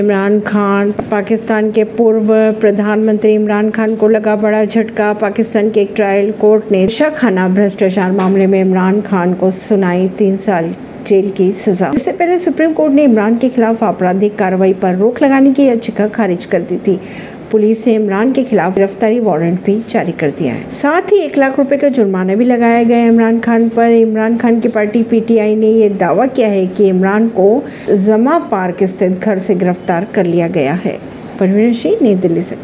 इमरान खान, पाकिस्तान के पूर्व प्रधानमंत्री इमरान खान को लगा बड़ा झटका। पाकिस्तान के एक ट्रायल कोर्ट ने खाना भ्रष्टाचार मामले में इमरान खान को सुनाई तीन साल जेल की सजा। इससे पहले सुप्रीम कोर्ट ने इमरान के खिलाफ आपराधिक कार्रवाई पर रोक लगाने की याचिका खारिज कर दी थी। पुलिस ने इमरान के खिलाफ गिरफ्तारी वारंट भी जारी कर दिया है। साथ ही एक लाख रुपए का जुर्माना भी लगाया गया है इमरान खान पर। इमरान खान की पार्टी पीटीआई ने यह दावा किया है कि इमरान को जमा पार्क स्थित घर से गिरफ़्तार कर लिया गया है। परवीन सिंह, नई दिल्ली से।